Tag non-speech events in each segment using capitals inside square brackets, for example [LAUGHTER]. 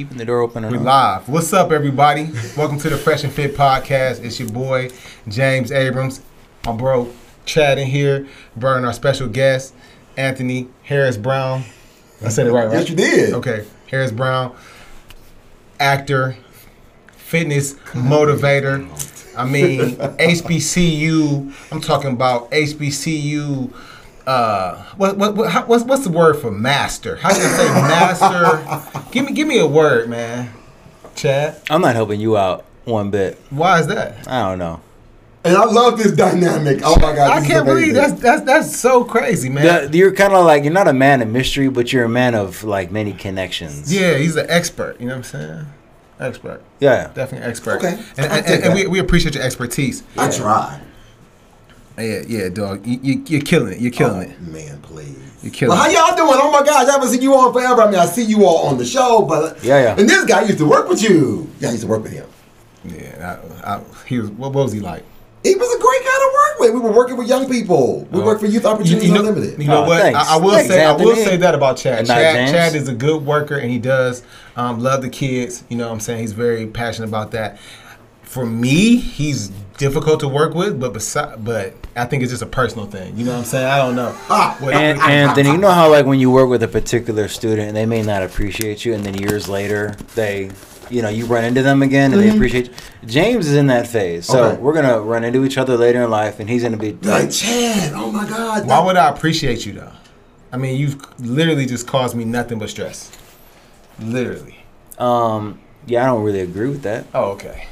keeping the door open. We live. What's up, everybody? Welcome to the Fresh and Fit podcast. It's your boy James Abrams, my bro Chad in here, bro, and our special guest Anthony Harris Brown. I said it right, right? Yes, you did. Okay, Harris Brown, actor, fitness motivator. I mean, [LAUGHS] HBCU. I'm talking about HBCU. Uh, what what, what how, what's what's the word for master? How do you say master? [LAUGHS] give me give me a word, man. Chad, I'm not helping you out one bit. why is that? I don't know. And I love this dynamic. Oh my god! I this can't believe that's that's that's so crazy, man. The- you're kind of like you're not a man of mystery, but you're a man of like many connections. yeah, he's an expert. You know what I'm saying? Expert, Yeah. definitely expert. Okay, and, I'll and, and we, we appreciate your expertise. I tried. Yeah, yeah, dog. You, you, you're killing it. You're killing it. Oh, Man, please. You're killing Well, how y'all doing? Oh my gosh, I haven't seen you on forever. I mean, I see you all on the show, but Yeah, yeah. And this guy used to work with you. Yeah, I used to work with him. Yeah, I, I, he was. What, what was he like? He was a great guy to work with. We were working with young people. We Oh. worked for Youth Opportunities you know, Unlimited. you know Oh, what? thanks. I, I will Thanks, say. I will say that about Chad. Chad, Chad is a good worker, and he does um, love the kids. You know, what I'm saying he's very passionate about that. For me, he's difficult to work with, but besi- but I think it's just a personal thing. You know what I'm saying? I don't know. Ah, What- And Anthony, you know how like when you work with a particular student and they may not appreciate you, and then years later they, you know, you run into them again and they appreciate you. James is in that phase, so Okay. we're gonna run into each other later in life, and he's gonna be like Chad. Oh my God. Why would I appreciate you though? I mean, you've literally just caused me nothing but stress. Literally. Um, yeah, I don't really agree with that. Oh, okay.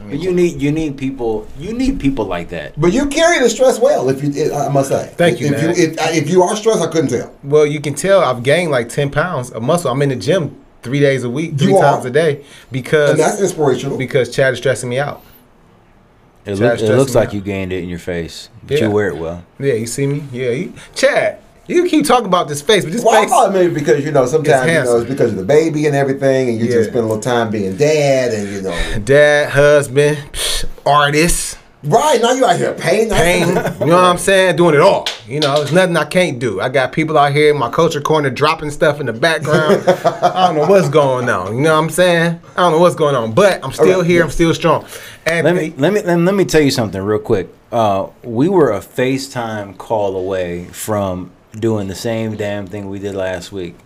I But you need you need people you need people like that. But you carry the stress well, if you, I must say. Thank you, if man. You, if, if you are stressed, I couldn't tell. well, you can tell I've gained like ten pounds of muscle. I'm in the gym three days a week, three You are. times a day, because And that's inspirational. because Chad is stressing me out. It, look, it looks like out. you gained it in your face, but Yeah. you wear it well. Yeah, you see me? Yeah, he, Chad. You keep talking about this face, but this Well, I face. thought maybe because you know sometimes you know it's because of the baby and everything, and you Yeah. just spend a little time being dad, and you know, Dad, husband, artist, right now you out here painting, painting. you know what I'm saying? Doing it all. You know, there's nothing I can't do. I got people out here in my culture corner dropping stuff in the background. [LAUGHS] I don't know what's going on. You know what I'm saying? I don't know what's going on, but I'm still right, here. yeah. I'm still strong. Let Anthony, me let me let me, let me tell you something real quick. Uh, we were a FaceTime call away from doing the same damn thing we did last week.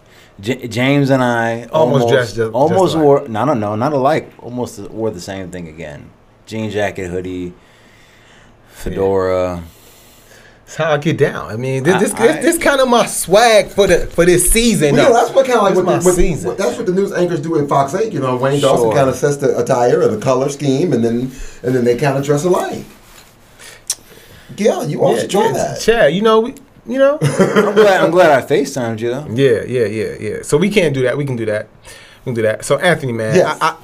J- James and I Almost almost dressed up, almost just alike. wore no no no not alike almost wore the same thing again. Jean jacket, hoodie, fedora. that's how I get down. I mean, this this, I- this, this kind of my swag for the for this season. Well, you know, that's what kind of like what, my the, what, season. what- that's what the news anchors do in Fox Eight. You know, Wayne Dawson kind of sets the attire or the color scheme, and then and then they kind of dress alike. Yeah, you all should try that. Chad, you know, we, you know. [LAUGHS] I'm glad I'm glad I FaceTimed you though. Yeah, yeah, yeah, yeah. So we can't do that. We can do that. We can do that. So Anthony, man, Yes. I, I,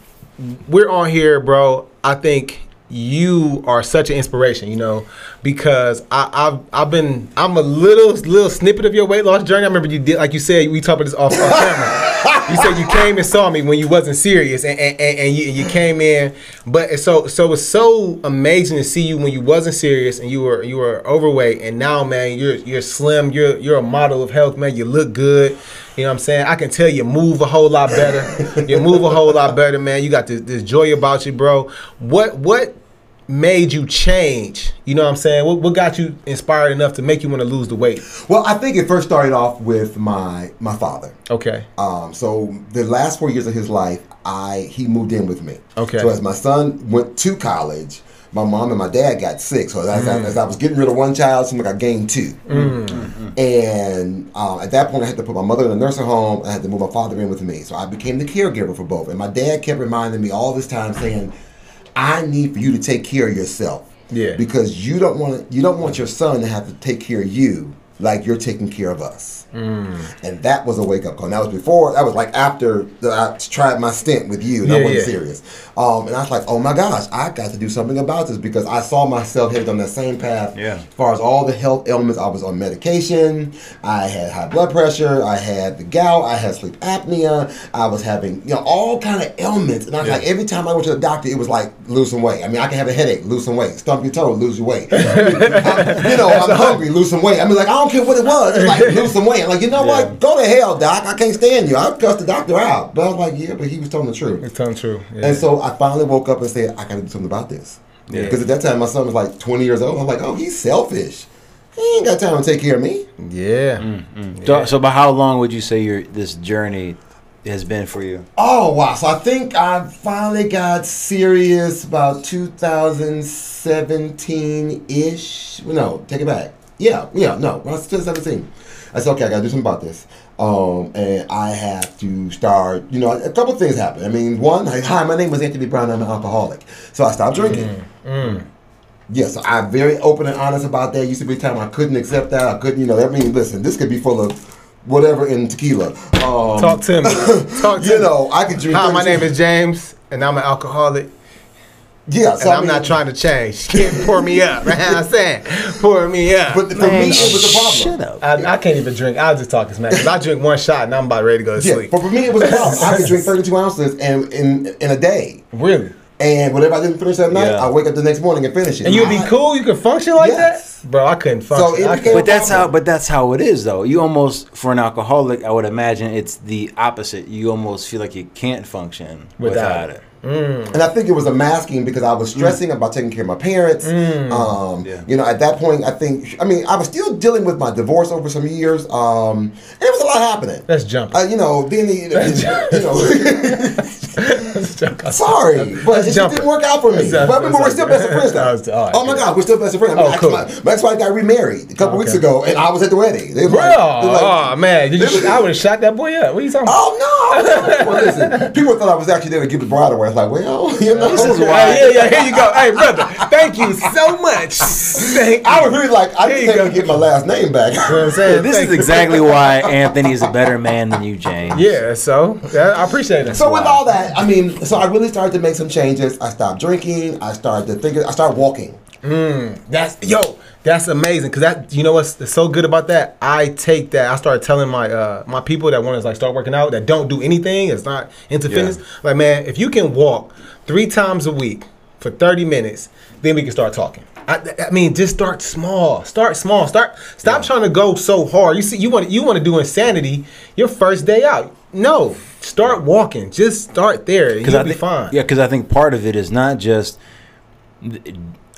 we're on here, bro. I think you are such an inspiration. You know, because I, I've I've been I'm a little little snippet of your weight loss journey. I remember you did like you said we talked about this off, off camera. [LAUGHS] You said you came and saw me when you wasn't serious, and and, and, and you, you came in. But so so it's so amazing to see you when you wasn't serious and you were you were overweight, and now man you're you're slim. You're you're a model of health, man. You look good. You know what I'm saying? I can tell you move a whole lot better. you move a whole lot better, man. You got this, this joy about you, bro. What what made you change? You know what I'm saying? What, what got you inspired enough to make you want to lose the weight? Well, I think it first started off with my my father. Okay. Um, so the last four years of his life, I he moved in with me. Okay. So as my son went to college, my mom and my dad got sick. So as, Mm. I, as I was getting rid of one child, it seemed like I gained two. And um, at that point, I had to put my mother in a nursing home. I had to move my father in with me. So I became the caregiver for both. And my dad kept reminding me all this time, saying, "I need for you to take care of yourself." Yeah. Because you don't want you don't want your son to have to take care of you like you're taking care of us. And that was a wake up call. And that was before. That was like after the, I tried my stint with you. And I wasn't yeah. serious. Um, and I was like, oh my gosh, I got to do something about this because I saw myself headed on that same path. Yeah. As far as all the health ailments, I was on medication. I had high blood pressure. I had the gout. I had sleep apnea. I was having you know all kind of ailments. And I was Yeah. like, every time I went to the doctor, it was like lose some weight. I mean, I can have a headache, lose some weight. Stump your toe, lose your weight. I- [LAUGHS] you know, I'm hungry, lose some weight. I mean, like I don't don't care what it was. It's like lose some weight. I'm like, you know Yeah. what? Go to hell, doc. I can't stand you. I cussed the doctor out. But I was like, yeah, but he was telling the truth. It's untrue. Yeah. And so I finally woke up and said, I gotta do something about this. Yeah. Because at that time my son was like 20 years old. I'm like, oh, he's selfish. He ain't got time to take care of me. yeah. Mm. So, so by how long would you say your this journey has been for you? Oh wow! So I think I finally got serious about 2017 ish. No, take it back. Yeah, yeah, no, when I was 2017. I said, okay, I gotta do something about this. Um, and I have to start. You know, a couple things happened. I mean, one, like, hi, my name is Anthony Brown. I'm an alcoholic, so I stopped drinking. Yes, I'm very open and honest about that. Used to be a time I couldn't accept that. I couldn't, you know. I mean, listen, this could be full of whatever in tequila. Um, Talk to me. [LAUGHS] Talk to you me. know, I could drink. Hi, my name is James, and I'm an alcoholic. Yeah, so And I I'm mean, not trying to change. [LAUGHS] Can't pour me up. Right? I'm saying, pour me up. But for me, it was a problem. Shut up. I, I can't even drink. I'll just talk as man. Cause I drink one shot and I'm about ready to go to Yeah, sleep. but for me, it was a problem. I could drink 32 ounces and in in a day, Really? and whatever I didn't finish that night, Yeah. I wake up the next morning and finish it. And you'd be cool. You could function like Yes. that, bro. I couldn't function. it I couldn't- But that's how. But that's how it is, though. You almost, for an alcoholic, I would imagine it's the opposite. You almost feel like you can't function Without without, it. And I think it was a masking because I was stressing about taking care of my parents. Um, Yeah. You know, at that point, I think, I mean, I was still dealing with my divorce over some years. Um, and there was a lot happening. Let's jump. Uh, you know, then the, [LAUGHS] you know, Let's sorry, but Let's it just didn't work out for me. Let's But, it. but we're still best of friends now. That was- all right, oh my. God, we're still best of friends. I mean, Oh, cool. my, my ex-wife got remarried a couple Okay. weeks ago, and I was at the wedding. They was Bro, like- like, oh man, Did you, I would have shot that boy up. What are you talking about? Oh no! well, listen, people thought I was actually there to give the bride away. I was like, well, [LAUGHS] you know, This is Hey, why- yeah, yeah, here you go. Hey, brother, thank you so much. [LAUGHS] Thank I was really like, I Here just you came go. to get my last name back. You know what I'm saying? This Thank is you. exactly why Anthony is a better man than you, James. Yeah, so yeah, I appreciate it. So with all that, I mean, so I really started to make some changes. I stopped drinking. I started to think. I started walking. Hmm, that's yo, that's amazing. Cause that you know what's so good about that? I take that. I started telling my uh my people that want to like start working out that don't do anything. It's not into Yeah. fitness. Like man, if you can walk three times a week for thirty minutes, then we can start talking. I, I mean, just start small. Start small. Start. Stop trying to go so hard. You see, you want you want to do insanity your first day out. No, start walking. Just start there. and You'll I be fine. Yeah, because I think part of it is not just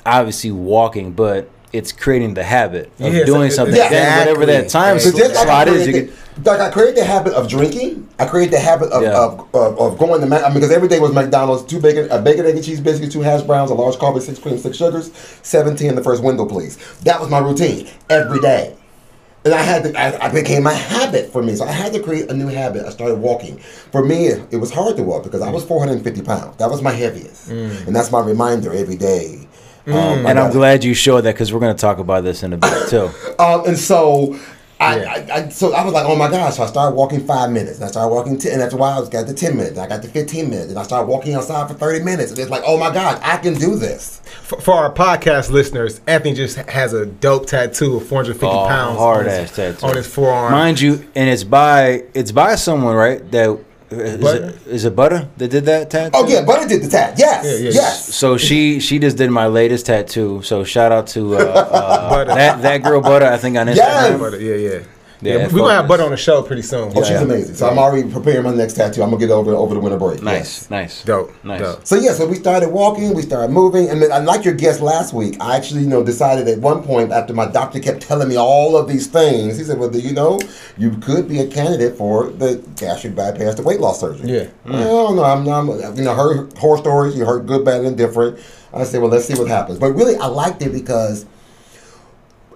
obviously walking, but it's creating the habit of Yeah, doing so- something. Yeah, Then whatever that time So just like I slot is, you get, like I created the habit of drinking. I created the habit of, Yeah. of, of, of going to Mac. I mean, because every day was McDonald's, two bacon, a bacon, egg and cheese biscuits, two hash browns, a large coffee, six cream, six sugars, seventeen in the first window, please. That was my routine every day. And I had to, I, I became a habit for me. So I had to create a new habit. I started walking. For me, it was hard to walk because I was 450 pounds. That was my heaviest. Mm. And that's my reminder every day. Um, and I'm glad you showed that because we're going to talk about this in a bit too. [LAUGHS] um, and so I, Yeah. I, I, so I was like, oh my gosh! So I started walking five minutes. And I started walking ten, and after a while, I got to ten minutes. And I got to fifteen minutes, and I started walking outside for thirty minutes. And it's like, oh my god, I can do this. For, for our podcast listeners, Anthony just has a dope tattoo of 450 Oh, pounds hard on, ass tattoo. on his forearm. Mind you, and it's by it's by someone, right? That is it, is it Butter that did that tattoo? Oh yeah, Butter did the tat. Yes, Yeah, yeah. yes. So she she just did my latest tattoo. So shout out to uh, uh, Butter. that that girl Butter. I think on Instagram. Yes. Butter, yeah, yeah. Yeah, Yeah, we're gonna have focus. butter on the show pretty soon. Oh, she's Yeah. amazing. So I'm already preparing my next tattoo. I'm gonna get over over the winter break. Nice, Yes. nice, Dope, nice. dope. So yeah, so we started walking, we started moving, and then like your guest last week, I actually you know decided at one point after my doctor kept telling me all of these things, he said, "Well, do you know you could be a candidate for the gastric bypass, the weight loss surgery." Yeah. Well, no, I'm not. You know, heard horror stories. You heard good, bad, and different. I said, well, let's see what happens. But really, I liked it because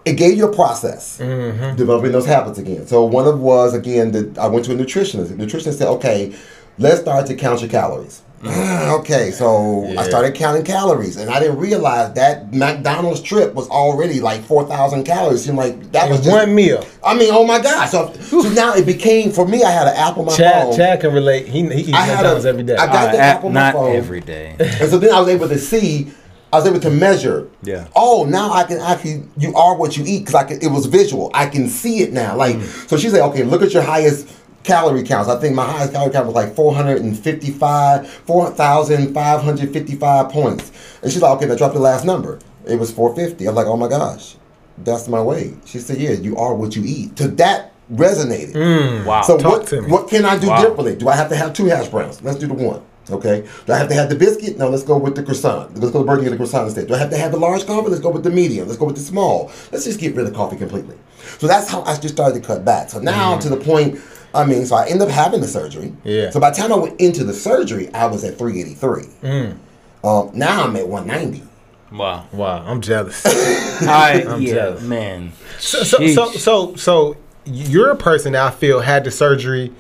it gave you a process developing those habits again. So one of was again that I went to a nutritionist. The nutritionist said, okay, let's start to count your calories. [SIGHS] okay, so I started counting calories, and I didn't realize that McDonald's trip was already like four thousand calories. Seemed like that was just, one meal. I mean, oh my gosh! So, so now it became for me. I had an app on my Chad, phone. Chad can relate. He, he eats McDonald's a- every day. I got Uh, the at- app on my not phone. every day. And so then I was able to see, I was able to measure. Yeah. Oh, now I can actually, you are what you eat because I can. It was visual. I can see it now. Like Mm. so, she said, okay, look at your highest calorie counts. I think my highest calorie count was like 455, 4,555 points. And she's like, okay, now drop the last number. It was 450. I'm like, oh my gosh. that's my weight. She said, yeah, you are what you eat. To that resonated. Wow. So Talk what, to me. what can I do Wow. differently? Do I have to have two hash browns? Let's do the one. Okay. Do I have to have the biscuit? No, let's go with the croissant. Let's go to Burger King, get the croissant instead. Do I have to have the large coffee? Let's go with the medium. Let's go with the small. Let's just get rid of coffee completely. So that's how I just started to cut back. So now to the point, I mean, so I end up having the surgery. Yeah. So by the time I went into the surgery, I was at 383. Um, now I'm at 190. Wow. Wow, I'm jealous. [LAUGHS] I I'm yeah, jealous. man. So, so, so, so, so you're a person that I feel had the surgery,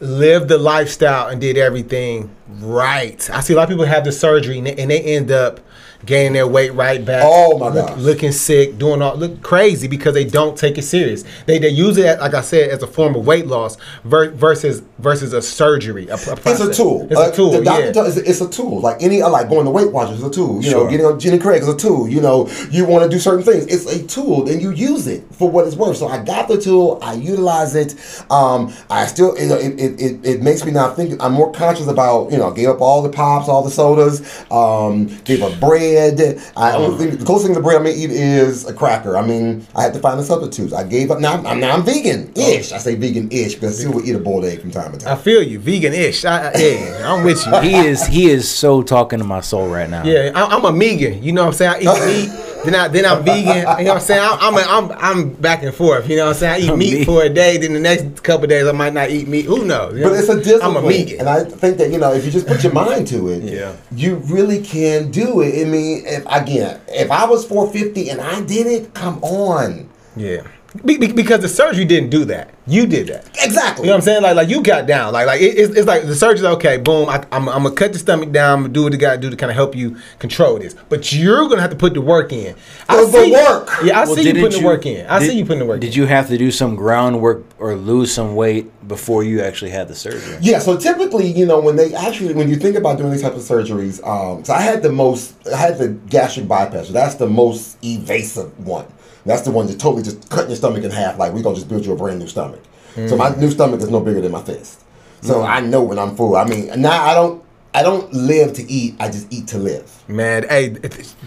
lived the lifestyle, and did everything right. I see a lot of people have the surgery and they, end up gaining their weight right back. Oh, my look- gosh. looking sick, doing all look crazy because they don't take it serious. They they use it like I said as a form of weight loss ver- versus versus a surgery. A, a It's a tool. It's Uh, a tool. The doctor yeah. it's, a, it's a tool. Like any, uh, like going to Weight Watchers is a tool. You Sure. know, getting on Jenny Craig is a tool. You know, you want to do certain things. It's a tool, and you use it for what it's worth. So I got the tool. I utilize it. Um, I still, you know, it, it, it, it makes me now think. I'm more conscious about. You know, gave up all the pops, all the sodas. Um, gave up bread. I only mm. think the closest thing to bread I may eat is a cracker. I mean, I had to find the substitutes. I gave up. Now, I'm now I'm vegan ish. Oh. I say vegan ish because I still will eat a boiled egg from time to time. I feel you, vegan-ish. I, I, yeah, I'm with you. He is he is so talking to my soul right now. Yeah, I, I'm a vegan. You know what I'm saying? I eat [LAUGHS] meat, then I then I'm vegan. You know what I'm saying? I'm I'm, a, I'm I'm back and forth. You know what I'm saying? I eat I'm meat for a day, then the next couple of days I might not eat meat. Who knows? You know? But it's a discipline. I'm a vegan. And I think that, you know, if you just put your [LAUGHS] mind to it, Yeah. you really can do it. I mean, if, again, if I was 450 and I did it, come on. yeah. Be, be- because the surgery didn't do that. You did that. Exactly. You know what I'm saying? Like, like you got down. Like, like it, it's, it's like the surgery's okay. Boom. I, I'm, I'm gonna cut the stomach down. I'm gonna do what it got to do to kind of help you control this. But you're gonna have to put the work in. I Put the see- work. Yeah, I Well, see you didn't putting the work in. I did- see you putting the work. Did in. you have to do some groundwork or lose some weight before you actually had the surgery? Yeah, so typically, you know, when they actually, when you think about doing these types of surgeries, um, so I had the most, I had the gastric bypass. So that's the most evasive one. That's the one that totally just cutting your stomach in half. Like we're gonna just build you a brand new stomach. So my new stomach is no bigger than my fist. So I know when I'm full. I mean, now I don't, I don't live to eat. I just eat to live. Man, hey,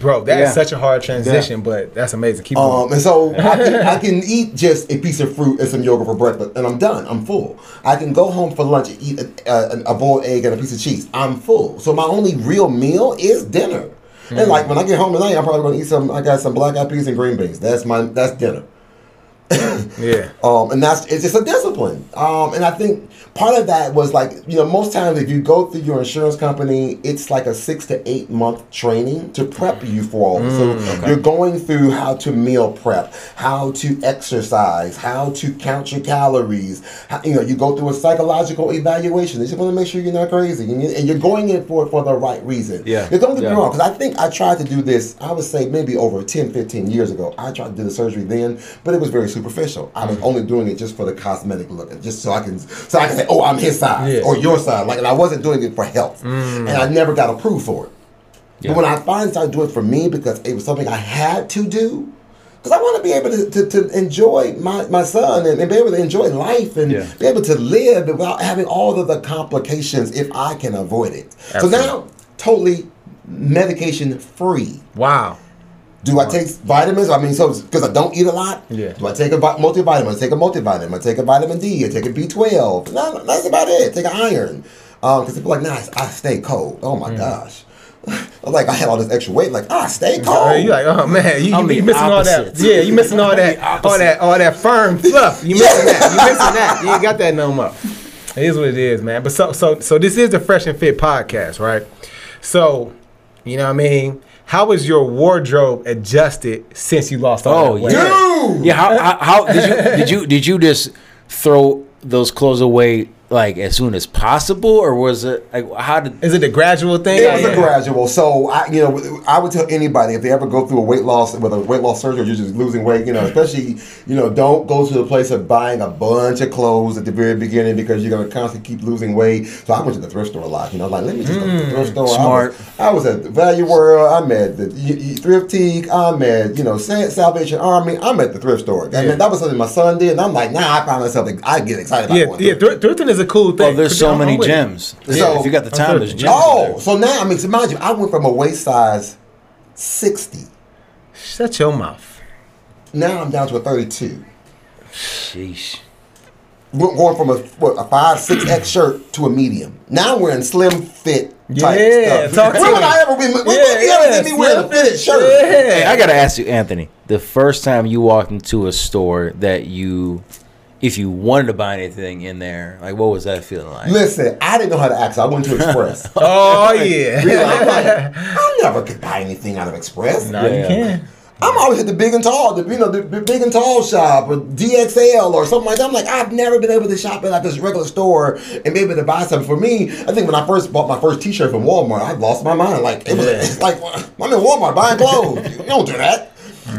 bro, that is Yeah. such a hard transition, but that's amazing. Keep going. Um, and so [LAUGHS] I can, I can eat just a piece of fruit and some yogurt for breakfast, and I'm done. I'm full. I can go home for lunch and eat a, a, a boiled egg and a piece of cheese. I'm full. So my only real meal is dinner. And like mm. when I get home tonight, I'm probably gonna eat some. I got some black eyed peas and green beans. That's my that's dinner. [COUGHS] yeah. Um, and that's it's just a discipline. Um, and I think part of that was like you know most times if you go through your insurance company, it's like a six to eight month training to prep you for all. this. so you're going through how to meal prep, how to exercise, how to count your calories. How, you know you go through a psychological evaluation. They just want to make sure you're not crazy, and, you, and you're going in for it for the right reason. Yeah. Don't get Yeah. me wrong, because I think I tried to do this. I would say maybe over 10, 15 years ago. I tried to do the surgery then, but it was very superficial. I was Mm. only doing it just for the cosmetic look, just so I can so I can say, oh, I'm his size Yeah. Or your size. Like, and I wasn't doing it for health, and I never got approved for it. Yeah. But when I finally started doing it for me because it was something I had to do. Because I want to be able to, to, to enjoy my, my son and, and be able to enjoy life and Yeah. be able to live without having all of the complications if I can avoid it. Absolutely. So now, totally medication free. Wow. Do I take vitamins? I mean, so because I don't eat a lot. Yeah. Do I take a vi- multivitamin? I take a multivitamin. I take a vitamin D. I take a B twelve. No, that's about it. Take an iron. Because people are like, nah, I stay cold. Oh Mm. my gosh. [LAUGHS] I'm like, I had all this extra weight. Like, ah, stay cold. You're like, oh man, you, I'm you the missing all that? Yeah, you missing all that, all that, all that firm fluff. You missing that? You missing that? You ain't got that no more. It is what it is, man. But so, so, so this is the Fresh and Fit podcast, right? So, you know what I mean? How has your wardrobe adjusted since you lost all Oh that weight? yeah, Dude! yeah. How, how, how did you did you did you just throw those clothes away like as soon as possible, or was it like how did? Is it a gradual thing? It was Yeah. a gradual. So I, you know, I would tell anybody if they ever go through a weight loss, whether weight loss surgery or you're just losing weight, you know, especially, you know, don't go to the place of buying a bunch of clothes at the very beginning because you're gonna constantly keep losing weight. So I went to the thrift store a lot. You know, like let me just go to the thrift mm, store. I smart. was, I was at the Value World. I'm at the y- y- Thriftique. I'm at you know Sa- Salvation Army. I'm at the thrift store. I Yeah. mean, that was something my son did, and I'm like, nah, I found myself. I get excited about Yeah, going yeah. thrift. Thr- thrifting is a cool thing. Well, there's so I'm many with it. gems. So- if you got the time, there's thrifting. gems. Oh, so now I mean, so mind you, I went from a waist size sixty Shut your mouth. now I'm down to a 32. Sheesh. We're going from a what, a five six X shirt to a medium. Now we're in slim fit type Yeah, stuff. talk to would me. I ever be? When, when Yeah, you yeah, me wearing a fitted fit. shirt? Hey, I gotta ask you, Anthony. The first time you walked into a store that you, if you wanted to buy anything in there, like what was that feeling like? Listen, I didn't know how to ask. so I went to Express. [LAUGHS] Oh yeah. Really, I'm like, I never could buy anything out of Express. no, you can. I'm always at the big and tall, the you know the, the big and tall shop or DXL or something like that. I'm like, I've never been able to shop at like this regular store and be able to buy something. For me, I think when I first bought my first T-shirt from Walmart, I lost my mind. Like it was Yeah. like [LAUGHS] I'm in Walmart buying clothes. you don't do that.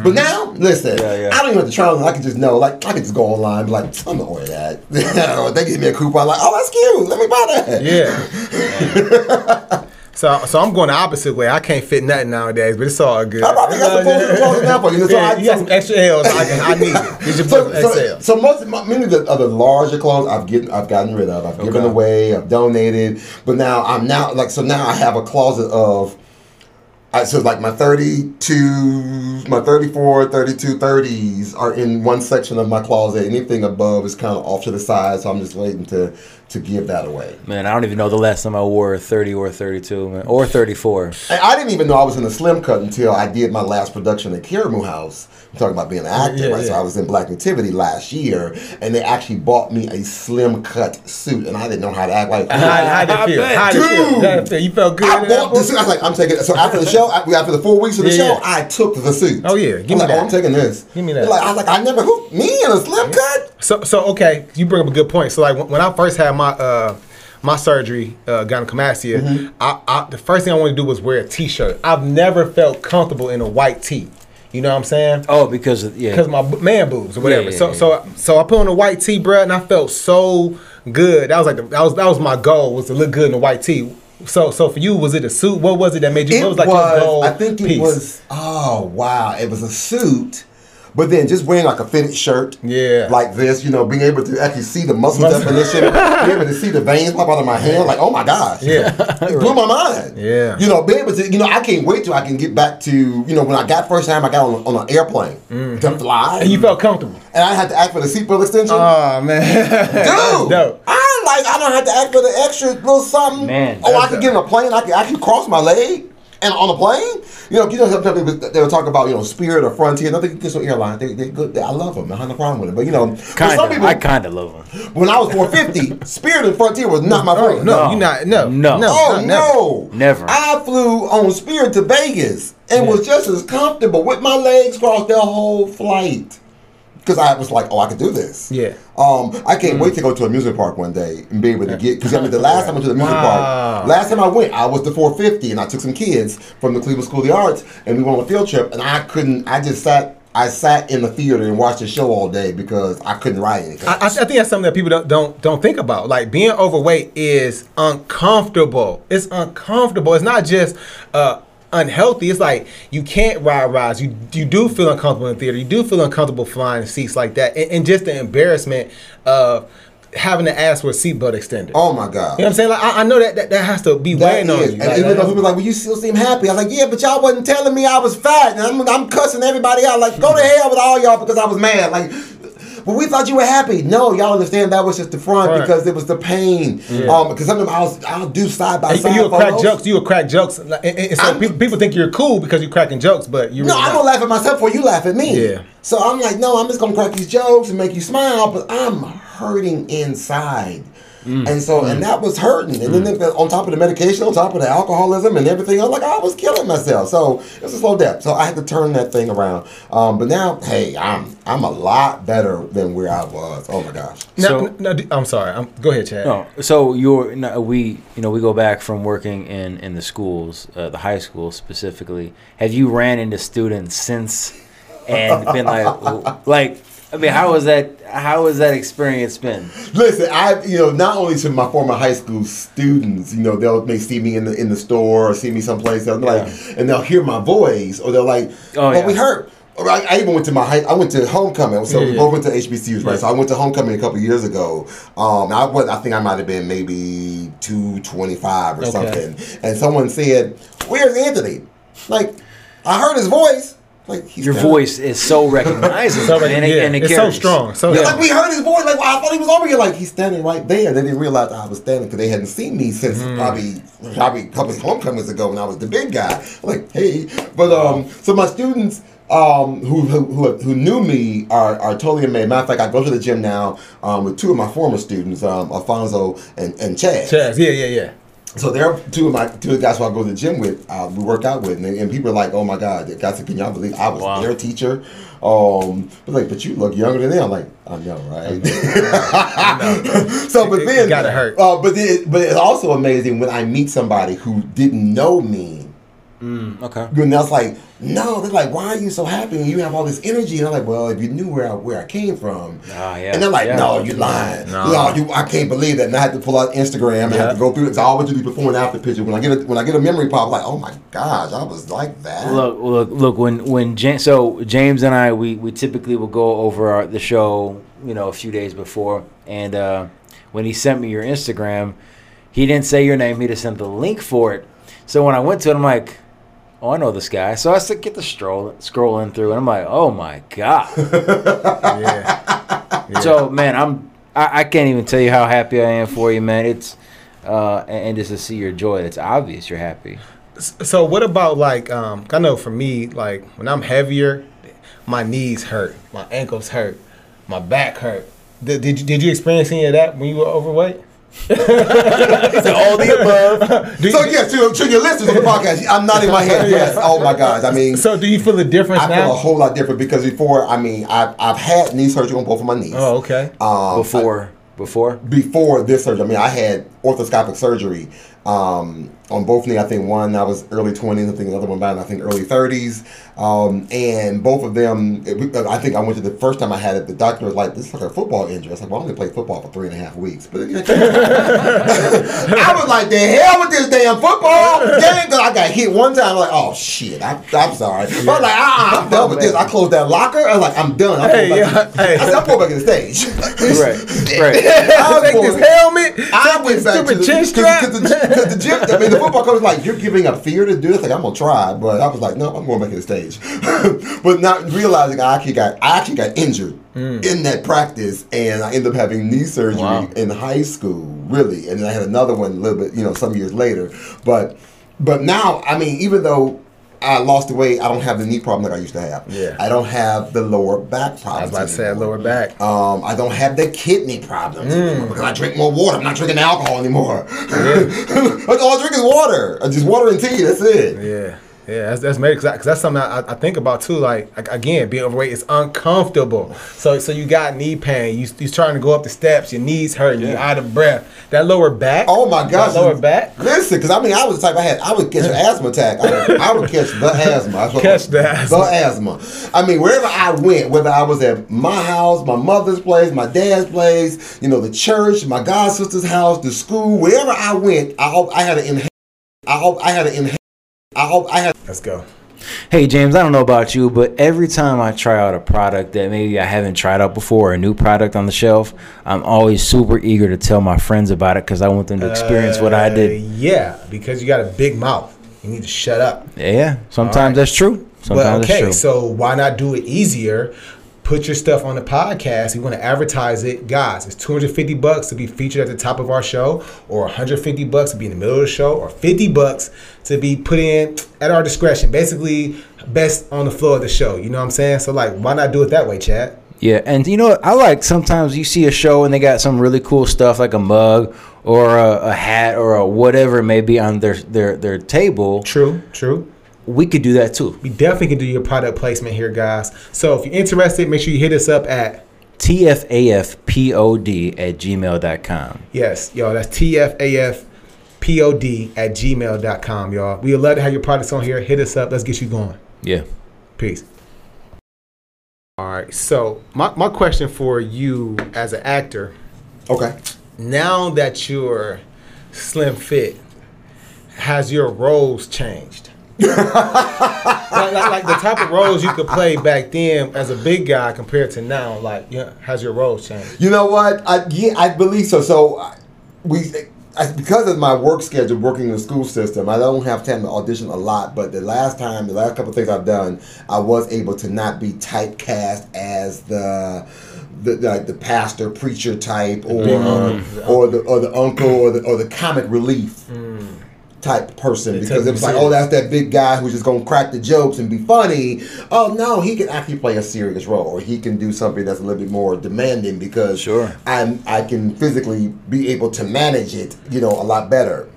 But now, listen, Yeah, yeah. I don't even have to try on. I can just know, like, I can just go online, be like, I'm gonna order that. [LAUGHS] they give me a coupon, like, oh, that's cute. Let me buy that. Yeah. [LAUGHS] so so I'm going the opposite way. I can't fit nothing nowadays, but it's all good. I probably got some clothes- clothes now for you. So Yeah, I- you got some extra L's. I, can, I need it. Your So, so, so, XL. so most of my, many of the other larger clothes I've given I've gotten rid of. I've given away. I've donated. But now I'm now like so now I have a closet of. I, so like my 32, my 34, 32, 30s are in one section of my closet. Anything above is kind of off to the side, so I'm just waiting to to give that away. Man, I don't even know the last time I wore a 30 or 32, man, or 34. And I didn't even know I was in a slim cut until I did my last production at Karamu House. I'm talking about being an actor, Yeah, right? So. I was in Black Nativity last year, and they actually bought me a slim cut suit, and I didn't know how to act like. How, how did I it feel? How did it feel? Dude. It feel? You felt good. I in bought the suit. I was like, I'm taking. So after the [LAUGHS] show, after the four weeks of the Yeah, show, yeah. I took the suit. Oh, yeah. Give I'm me like, that. Oh, I'm taking this. Give me that. Like I was like, I never who me in a slim cut. So so okay, you bring up a good point. So like when, when I first had my uh my surgery, uh, gynecomastia, Mm-hmm. I, I the first thing I wanted to do was wear a t-shirt. I've never felt comfortable in a white tee. You know what I'm saying? Oh, because of, yeah. because my man boobs or whatever. Yeah, yeah, so yeah. so so I put on a white tee, bruh, and I felt so good. That was like the, that was that was my goal was to look good in a white tee. So so for you, was it a suit? What was it that made you? It what was, was your goal? I think it piece? was. Oh wow! It was a suit, but then just wearing like a fitted shirt. Yeah. Like this, you know, being able to actually see the muscle Muscle. definition, [LAUGHS] being able to see the veins pop out of my hand. Like, oh my gosh! Yeah. [LAUGHS] it blew my mind. Yeah. You know, being able to, you know, I can't wait till I can get back to, you know, when I got first time I got on, on an airplane mm-hmm. to fly, and you felt comfortable. and I had to ask for the seatbelt extension. Oh man, Dude, [LAUGHS] Dope. I like I don't have to ask for the extra little something. Man, oh, I that's could get in a plane. I could actually cross my leg and on a plane. You know, you know, sometimes people, they will talk about you know Spirit or Frontier. Nothing against some airline. They they good. I love them. I have no problem with it. But you know, for Kind some of. people, I kind of love them. when I was 450, [LAUGHS] Spirit and Frontier was not my Oh, friend. no, No. you not no No. no Oh no, Never. I flew on Spirit to Vegas and was just as comfortable with my legs crossed the whole flight because I was like, oh, I could do this. Yeah. Um, I can't wait to go to a music park one day and be able to get because I mean the [LAUGHS] last time I went to the music Wow. park, last time I went, I was the 450 and I took some kids from the Cleveland School of the Arts and we went on a field trip and I couldn't. I just sat. I sat in the theater and watched the show all day because I couldn't ride anything. I, I I think that's something that people don't, don't don't think about. Like being overweight is uncomfortable. It's uncomfortable. It's not just uh, unhealthy. It's like you can't ride rides. You you do feel uncomfortable in theater. You do feel uncomfortable flying seats like that, and, and just the embarrassment of having to ask for a seatbelt extender. oh my god! You know what I'm saying? Like I, I know that, that that has to be That weighing on you. And Like, even though people like, well, you still seem happy. I was like, yeah, but y'all wasn't telling me I was fat. And I'm, I'm cussing everybody out. Like, go to hell with all y'all because I was mad. Like, but we thought you were happy. No, y'all understand that was just the front Right. because it was the pain. Um, because sometimes I'll, I'll do side by And side. you would crack photos. jokes. You crack jokes. And, and so I'm- people, people think you're cool because you're cracking jokes, but you No, really I'm not. gonna laugh at myself before you laugh at me. Yeah. So I'm like, no, I'm just gonna crack these jokes and make you smile, but I'm hurting inside. Mm. And so, and that was hurting. And then on top of the medication, on top of the alcoholism and everything, I was like, I was killing myself. So it was a slow death. So I had to turn that thing around. Um, but now, hey, I'm I'm a lot better than where I was. Oh my gosh. No, So- no, no, I'm sorry. I'm, go ahead, Chad. No, so you're no, we you know we go back from working in in the schools, uh, the high school specifically. Have you ran into students since and been like [LAUGHS] like I mean how was that how has that experience been? Listen, I you know not only to my former high school students, you know they'll may see me in the in the store or see me someplace, they'll be like, and they'll hear my voice or they're like, Oh, oh, yeah. we heard. I, I even went to my high, I went to homecoming. So Yeah, we both went to HBCUs, right? So I went to homecoming a couple years ago. Um, I was, I think I might have been maybe two twenty five or Okay. something. And someone said, "Where's Anthony?" Like, I heard his voice. Like he's Your kinda- voice is so [LAUGHS] recognizable, So, like, and, it, yeah, and it it's so strong. So Yeah, like we heard his voice. Like well, I thought he was over here. Like he's standing right there. They didn't realize I was standing because they hadn't seen me since Mm. probably probably a couple of homecomings ago when I was the big guy. Like hey, but um, so my students. Um, who, who, who, who knew me are, are totally amazed. Matter of fact, I go to the gym now um, with two of my former students, um, Alfonso and, and Chad. Chaz, yeah, yeah, yeah. So they're two of my two of the guys who I go to the gym with. Uh, we work out with, and, and people are like, "Oh my god, guys, can y'all believe I was Wow. their teacher?" Um, but like, but you look younger than them. I'm like, I know, right? [LAUGHS] so, but It- it then gotta hurt. Uh, but then, but it's also amazing when I meet somebody who didn't know me. Mm, okay. And that's like, no, they're like, why are you so happy? And you have all this energy. And I'm like, well, if you knew where I, where I came from. Ah, yeah. And they're like, Yeah. no, you're lying. No. No, you, I can't believe that. And I had to pull out Instagram and I Yeah. had to go through it. So I always do the before and after picture. When I get a, when I get a memory pop, I'm like, oh my gosh, I was like that. Look, look, look. When when James, so James and I, we we typically will go over our, the show, you know, a few days before. And uh, when he sent me your Instagram, he didn't say your name. He just sent the link for it. So when I went to it, I'm like, oh, I know this guy. So I said, get the stroll scrolling through, and I'm like, oh my god. yeah. [LAUGHS] Yeah. So man, I'm I, I can't even tell you how happy I am for you, man. It's uh, and, just to see your joy, it's obvious you're happy. So what about like um I know for me like when I'm heavier, my knees hurt, my ankles hurt, my back hurt. Did, did you did you experience any of that when you were overweight? All the above. You- so yeah, to, to your listeners on the podcast, I'm nodding my head. Yes. Oh my gosh. I mean, so do you feel the difference I feel now? a whole lot different because before, I mean, I've, I've had knee surgery on both of my knees. oh, okay. Um, Before before. before this surgery, I mean, I had orthoscopic surgery um, on both knees. I think one I was early 20s, I think the other one about I think early 30s. Um, and both of them, it- I think I went to the first time I had it, the doctor was like, this is like a football injury. I was like, well, I only played football for three and a half weeks. But [LAUGHS] I was like, the hell with this damn football game? Because I got hit one time. I'm like, oh shit, I, I'm sorry. But I was like, uh-uh, I'm done with this. I closed that locker. I was like, I'm done. I'm Hey, yeah, hey. I said, I'm going back to the stage. Right, [LAUGHS] right. I Take this helmet. I went back to the chin strap. because the, gym. I mean, the football coach was like, "You're giving up fear to do this." Like, I'm gonna try, but I was like, "No, I'm going back to the stage." [LAUGHS] but not realizing I actually got, I actually got injured in that practice, and I ended up having knee surgery Wow. in high school, really, and then I had another one a little bit, you know, some years later. But, but now, I mean, even though. I lost the weight. I don't have the knee problem that I used to have. Yeah. I don't have the lower back problem. I was about to say lower back. Um, I don't have the kidney problems Mm. because I drink more water. I'm not drinking alcohol anymore. [LAUGHS] All I drink is water. Just water and tea. That's it. Yeah. Yeah, that's, that's major because that's something I, I think about too. Like again, being overweight is uncomfortable. So so you got knee pain. You you trying to go up the steps. Your knees hurting. You're out of breath. That lower back. Oh my gosh. That lower back. Listen, because I mean, I was the type I had. I would catch an [LAUGHS] asthma attack. I would, I would catch the asthma. Catch the asthma. The asthma. I mean, wherever I went, whether I was at my house, my mother's place, my dad's place, you know, the church, my god sister's house, the school, wherever I went, I hope I had an inhale. I hope I had an inhale. I hope I had. Let's go. Hey James, I don't know about you, but every time I try out a product that maybe I haven't tried out before, or a new product on the shelf, I'm always super eager to tell my friends about it because I want them to experience what I Uh, did. yeah, because you got a big mouth. You need to shut up. Yeah, sometimes Alright. that's true. Sometimes Well, okay, so why not do it easier? Put your stuff on the podcast. You want to advertise it, guys. It's 250 bucks to be featured at the top of our show, or 150 bucks to be in the middle of the show, or 50 bucks to be put in at our discretion. Basically, best on the floor of the show. You know what I'm saying? So, like, why not do it that way, Chad? Yeah, and you know what? I like sometimes you see a show and they got some really cool stuff like a mug or a, a hat or a whatever it may be on their their their table. True, true. We could do that too. We definitely can do your product placement here, guys. So, if you're interested, make sure you hit us up at TFAFPOD at gmail.com. Yes, y'all, that's TFAFPOD at gmail.com, y'all. We would love to have your products on here. Hit us up. Let's get you going. Yeah. Peace. All right. So, my, my question for you as an actor Okay. now that you're slim fit, has your roles changed? Like, like, like the type of roles you could play back then as a big guy compared to now, like, yeah, has your roles changed? You know what? I, yeah, I believe so. So we I, because of my work schedule, working in the school system, I don't have time to audition a lot. But the last time, the last couple of things I've done, I was able to not be typecast as the. The, like the pastor preacher type or or the or the uncle or the or the comic relief mm. Type person They because it was like oh that's that big guy who's just gonna crack the jokes and be funny. Oh no he can actually play a serious role or he can do something that's a little bit more demanding because Sure. I'm I can physically be able to manage it you know a lot better.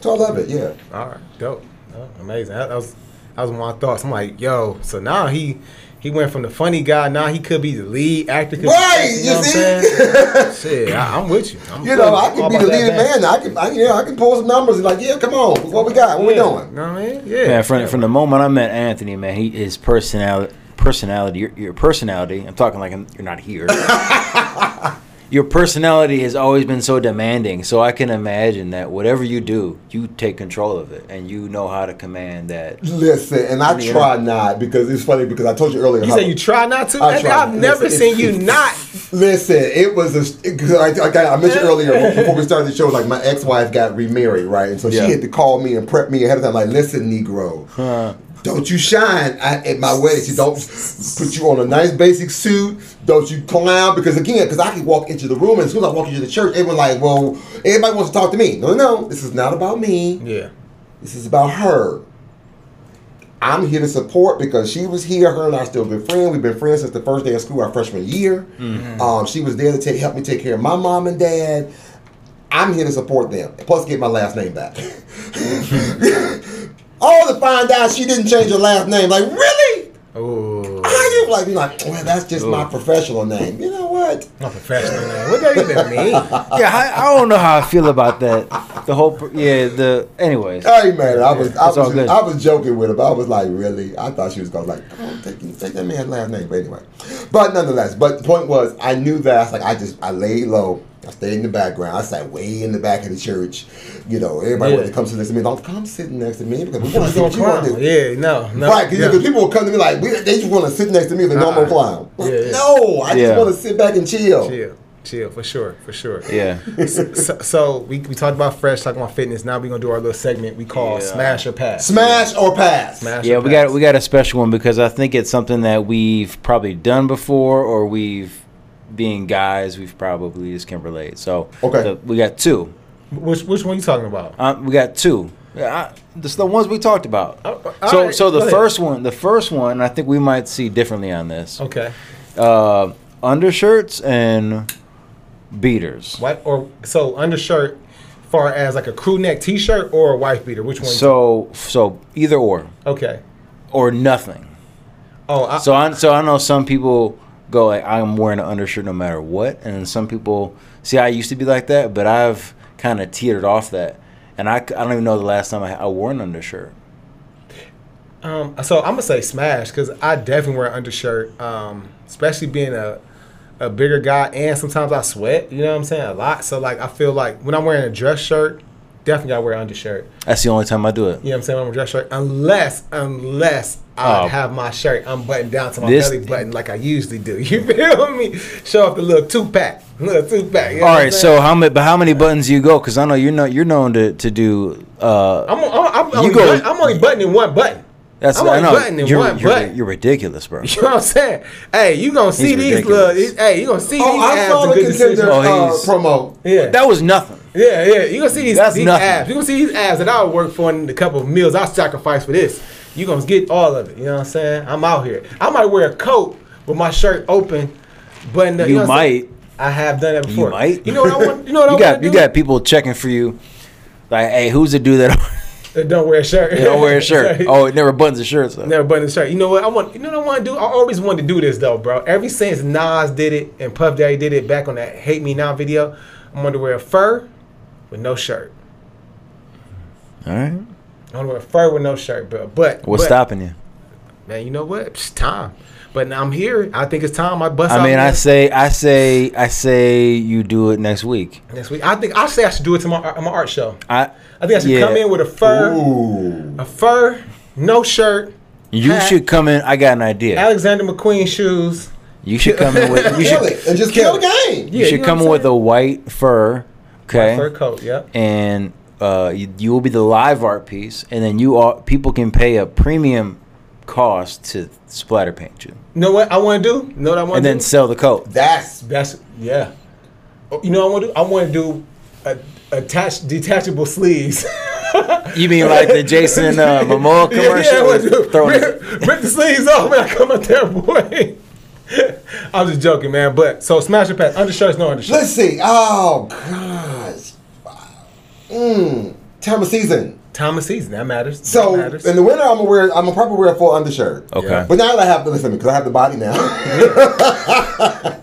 So I love it yeah. All right, dope, Oh, amazing. That, that was that was my thoughts. I'm like, yo, so now he he went from the funny guy. Now he could be the lead actor. could Right, You you know what I'm see? saying? [LAUGHS] Shit, I, I'm with you. I'm you know I can be the that leading man I can I, yeah I can pull some numbers and like yeah come on what we got what we doing You know what I mean? Yeah. Man, from Yeah. from the moment I met Anthony, man, he his personality personality your, your personality. I'm talking like I'm, you're not here. [LAUGHS] your personality has always been so demanding. So I can imagine that whatever you do, you take control of it, and you know how to command that. listen and I Yeah. try not because it's funny because I told you earlier You how- said you try not to. I Nigga, try. I've never Listen, seen you not. Listen, it was a because I, like I mentioned earlier before we started the show. Like my ex-wife got remarried, right, and so Yeah. she had to call me and prep me ahead of time. Like, listen, Negro, Huh. Don't you shine at, at my wedding. She don't put you on a nice basic suit. Don't you clown because again, because I can walk into the room and as soon as I walk into the church, everyone like, well, everybody wants to talk to me. No, no, this is not about me. Yeah. This is about her. I'm here to support because she was here. Her and I still good friends. We've been friends since the first day of school, our freshman year. Um, she was there to take, help me take care of my mom and dad. I'm here to support them. Plus, get my last name back. [LAUGHS] [LAUGHS] All to find out she didn't change her last name. Like, really? Oh, How you like? Be like, well, that's just my professional name. You know what? my professional name. What that even mean? [LAUGHS] Yeah, I, I don't know how I feel about that. The whole, yeah, the. Anyways, Hey man, I was I was good. I was joking with her, but I was like, really? I thought she was gonna like, oh, take, take that man's last name, but anyway. But nonetheless, but the point was, I knew that. I was like, I just I laid low. I stayed in the background. I sat way in the back of the church. You know, everybody Yeah. wanted to come sit next to me. Don't come sitting next to me because we [LAUGHS] want to see what you want to do. Yeah, no, no. Right, because yeah. people will come to me like, we, they just want to sit next to me as a normal clown. Like, Yeah, yeah. No, I Yeah. just want to sit back and chill. Chill, chill, for sure, for sure. yeah. so, so we, we talked about fresh, talking about fitness. Now we're gonna do our little segment we call Yeah. Smash or Pass. Smash or pass. Smash. Yeah, or we pass. got we got a special one because I think it's something that we've probably done before, or we've, being guys, we've probably just can relate. So Okay. the- we got two. Which which one you talking about? Um, we got two. Yeah, I, this the ones we talked about. All so right, so the go ahead. first one, the first one, I think we might see differently on this. Okay. Uh, undershirts and beaters. What or so undershirt, far as like a crew neck T-shirt or a wife beater? Which one? So so either or okay. or nothing. Oh, I, So I so I know some people go like I'm wearing an undershirt no matter what, and some people see I used to be like that, but I've kind of teetered off that, and I, I don't even know the last time I, I wore an undershirt. Um, so I'm gonna say smash because I definitely wear an undershirt, um, especially being a a bigger guy, and sometimes I sweat. You know what I'm saying? A lot. So like I feel like when I'm wearing a dress shirt, definitely gotta wear an undershirt. That's the only time I do it. You know what I'm saying? When I'm a dress shirt, unless unless I Oh. have my shirt unbuttoned down to my This- belly button like I usually do. [LAUGHS] You feel me? Show off the little two pack, [LAUGHS] little two pack. You know All what I'm right, saying? so how many? But how many buttons you go? Because I know you're not you're known to to do. Uh, I'm, I'm, I'm, You only go- button, I'm only buttoning one button. That's I'm I only know buttoning you're one you're, button. you're ridiculous, bro. [LAUGHS] You know what I'm saying? Hey, you gonna see He's these ridiculous. little? Hey, you gonna see Oh, these I abs saw and the good contender decisions. Oh, uh, he's- promo. Yeah, That was nothing. yeah, yeah. You gonna see these, That's these nothing. abs? You gonna see these abs that I would work for in a couple of meals I sacrifice for this. You gonna get all of it. You know what I'm saying? I'm out here. I might wear a coat with my shirt open, but You know what I'm saying? might. I have done that before. You might. You know what I want? You know what [LAUGHS] I You got want you got people checking for you. Like, hey, who's the dude that That don't wear a shirt. don't wear a shirt? [LAUGHS] Oh, it never buttons his shirt. So. Never button the shirt. You know what I want? You know what I want to do? I always wanted to do this though, bro. Ever since Nas did it and Puff Daddy did it back on that "Hate Me Now" video, I'm going to wear a fur with no shirt. All right. I'm going to wear a fur with no shirt, bro. But What's but, stopping you? Man, you know what? It's time. But now I'm here. I think it's time I bust. I out mean, I say, I say, I say, you do it next week. next week. I think I say I should do it to my art- my art show. I, I think I should Yeah. come in with a fur, Ooh. a fur, no shirt, you hat, should come in. I got an idea. Alexander McQueen shoes. You should come in with. You Kill should. it and just Kill kill the game. You Yeah, should you come in with a white fur Okay. White fur coat. Yep. and uh, you, you will be the live art piece, and then you all people can pay a premium cost to splatter paint you, You know what I want to do? You know what I want and then do? sell the coat. That's That's yeah. Oh, You know what I want to do? I want to do a, attach detachable sleeves. [LAUGHS] You mean like the [LAUGHS] Jason uh, Momoa commercial? I wanna do- Throwing rip, rip the sleeves off when I come up there, boy. [LAUGHS] I'm just joking, man. But so smash or pass, undershirts, no undershirts. let's see. Oh gosh. Mmm. Time of season. Time of season that matters. So that matters. in the winter, I'm gonna wear. I'm gonna probably wear a full undershirt. Okay. Yeah. But now that I have to listen because I have the body now. [LAUGHS]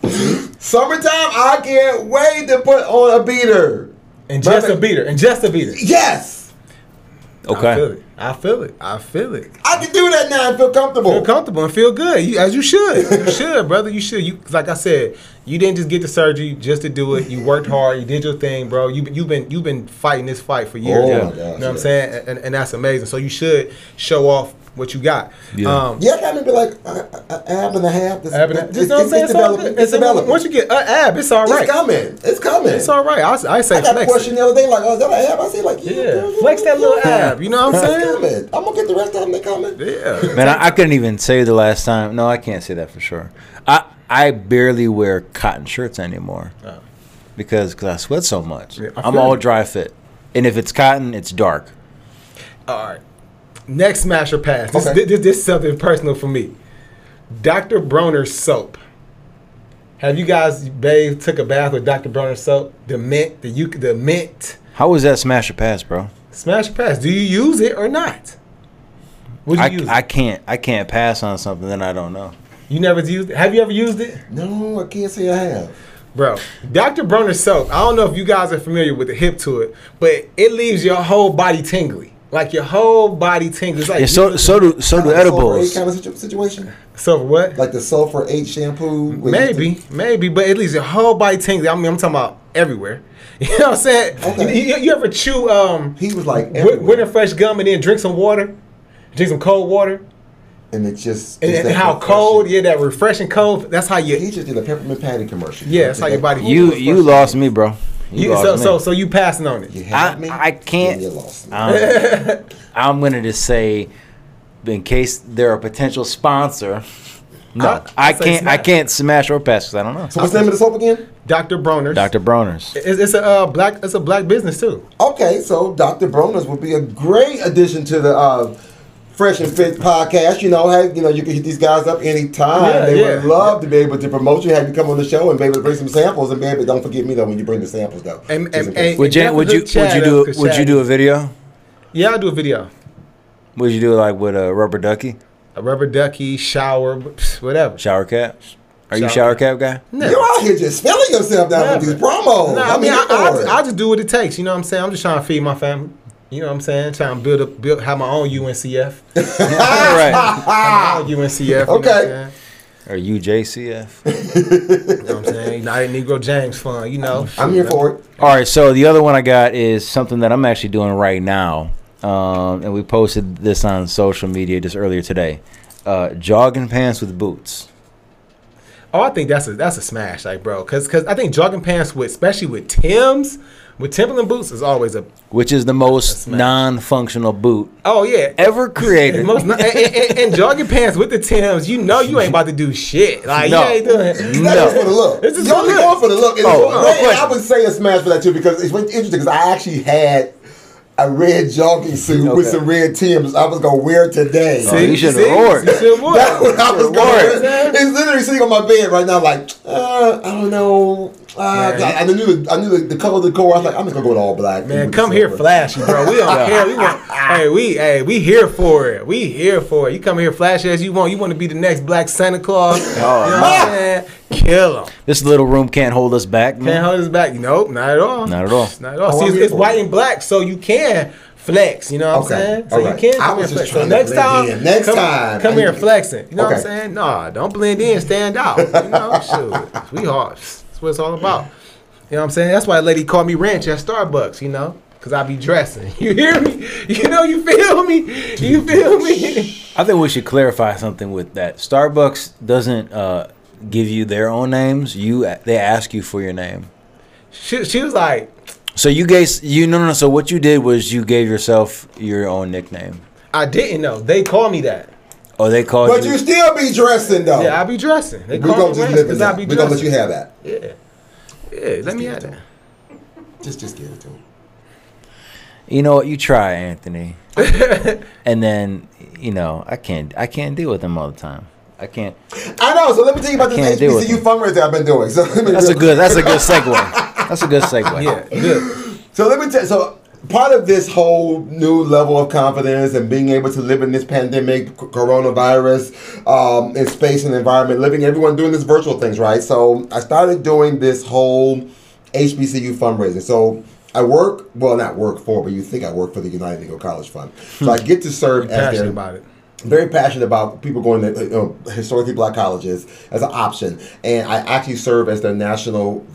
Summertime, I can't wait to put on a beater. and just brother- a beater, and just a beater. Yes, I feel Okay. it. I feel it. I feel it. I can do that now and feel comfortable. Feel comfortable and feel good, you, as you should. You [LAUGHS] should, brother. You should. You like I said, you didn't just get the surgery just to do it. You worked hard. You did your thing, bro. You you've been you've been fighting this fight for years. Oh now. my you know what I'm yeah. saying? And, and that's amazing. So you should show off what you got. Yeah. Um, yeah, I got maybe like a, a, a ab and a half. It's, ab and- it's, you know it's, it's It's developing. It's It's- developing. Once you get an ab, it's all right. It's coming. It's coming. It's all right. I, I say I got a question it. the other day, like, oh, is that an ab? I say, like, yeah, Yeah, girl, flex that little yeah. ab. You know what I'm saying? coming. I'm gonna get the rest of them. They coming. Yeah. Man, I, I couldn't even say the last time. No, I can't say that for sure. I I barely wear cotton shirts anymore Oh. because cause I sweat so much. Yeah, I I'm all dry fit, and if it's cotton, it's dark. All right. Next smash or pass. This, Okay. this, this is something personal for me. Dr. Bronner's soap. Have you guys, babe, took a bath with Dr. Bronner's soap? The mint, the you, the mint. How was that smash or pass, bro? Smash or pass. Do you use it or not? Would you I, use I can't I can't pass on something that I don't know. You never used it? Have you ever used it? No, I can't say I have. Bro, Dr. Bronner's soap. I don't know if you guys are familiar with the hip to it, but it leaves your whole body tingly. Like your whole body tingly. It's like Yeah, so so do so do Like sulfur edibles. eight kind of situation, so what? like the sulfur eight shampoo. Maybe, maybe, but at least your whole body tingly. I mean, I'm talking about everywhere. [LAUGHS] You know what I'm saying? Okay. You, you ever chew um, He was like wi- everywhere. winter fresh gum and then drink some water, drink some cold water, and it just and, and how refreshing. cold? Yeah, that refreshing cold. That's how you. He you. just did a peppermint patty commercial. Yeah, that's how your body- You you lost me, bro. You, you lost so so so you passing on it. You had I- me. I can't- You lost me. Um, I'm gonna just say, in case they're a potential sponsor, no, I- I, I can't. I can't smash or pass because I don't know. so what's the name of the soap again? Dr. Bronner's. Dr. Bronner's. It's, it's a uh, black. It's a black business too. Okay, so Dr. Bronner's would be a great addition to the uh, Fresh and Fit podcast. You know, hey, you know, you can hit these guys up anytime. Yeah, they yeah. would love to be able to promote you, have you come on the show, and be able to bring some samples. And be able, don't forget me though when you bring the samples though. And- Just and- and- Would you would you would you do would you do a video? Yeah, I'll do a video. Would you do like with a rubber ducky, A rubber ducky, shower, whatever. shower cap? Are you Shower shower cap guy? Never. You're out here just feeling yourself down with these promos. Nah, I mean, here I, I, just. I just do what it takes. You know what I'm saying? I'm just trying to feed my family. You know what I'm saying? Trying to build up, build, have my own UNCF. All [LAUGHS] right. have my own UNCF. You know what I'm Okay. saying? Or UJCF? [LAUGHS] You know what I'm saying? United Negro James Fund. You know. I'm here for it. All right, so the other one I got is something that I'm actually doing right now, um, and we posted this on social media just earlier today. Uh, jogging pants with boots. Oh, I think that's a that's a smash, like bro, because because I think jogging pants with especially with Tim's, with Timberland boots is always a which is the most non-functional boot oh yeah. ever created. And, [LAUGHS] most, and, and, and jogging pants with the Tims, you know you ain't about to do shit. Like No. you ain't doing. That's No. just for the look. It's just You're for only going for the look. And Oh, no and. I would say a smash for that too because it's interesting because I actually had a red jogging suit with some red Timbs I was gonna wear today. Oh, you should've see? wore it. You should've wore That's what I was Wore going it. to It's literally sitting on my bed right now, like, uh, I don't know. Uh, Man. I, I knew the I knew the, the color of the core. I was like, I'm just gonna go with all black. Man, come here, silver. flashy, bro. We don't [LAUGHS] care. We want. Hey, we, hey, we here for it. We here for it. You come here, flashy as you want. You want to be the next Black Santa Claus? you know what I'm saying? Kill him. This little room can't hold us back. Can't hold us back. Nope, not at all. Not at all. Not at all. Oh, See, it's, it's white it. and black, so you can flex. You know what Okay, I'm saying? So all you right. can I come was here just flex. So trying next time, in. Next come, time, come I here need- flexing. You know what I'm saying? Nah, don't blend in, stand out. You know, [LAUGHS] shoot, we hard. That's what it's all about. You know what I'm saying? That's why a lady called me ranch at Starbucks. You know. Cause I be dressing. [LAUGHS] You hear me? You know, you feel me? You feel me? I think we should clarify something with that. Starbucks doesn't uh, give you their own names. You they ask you for your name. She, she was like, So you guys, you no no no. So what you did was you gave yourself your own nickname. I didn't know. They called me that. Oh, they called But you. you still be dressing though. Yeah, I be dressing. They we call gonna me just Rance live in 'cause I that. be We gonna let you have that. Yeah. Yeah, let me give have that. Just, just give it to him. you know what? You try, Anthony. [LAUGHS] and then you know I can't. I can't deal with them all the time. I can't. I know. So let me tell you about I this can't deal with HBCU them. fundraiser I've been doing. So let me That's a good. That's a good segue. That's a good segue. Yeah, good. [LAUGHS] So let me tell you. So part of this whole new level of confidence and being able to live in this pandemic, coronavirus, um, in space and environment, living everyone doing this virtual things, right? So I started doing this whole HBCU fundraising. So. I work, well, not work for, but you think I work for the United Negro College Fund. So I get to serve as Passionate their about it. Very passionate about people going to you know, historically black colleges as an option, and I actually serve as the national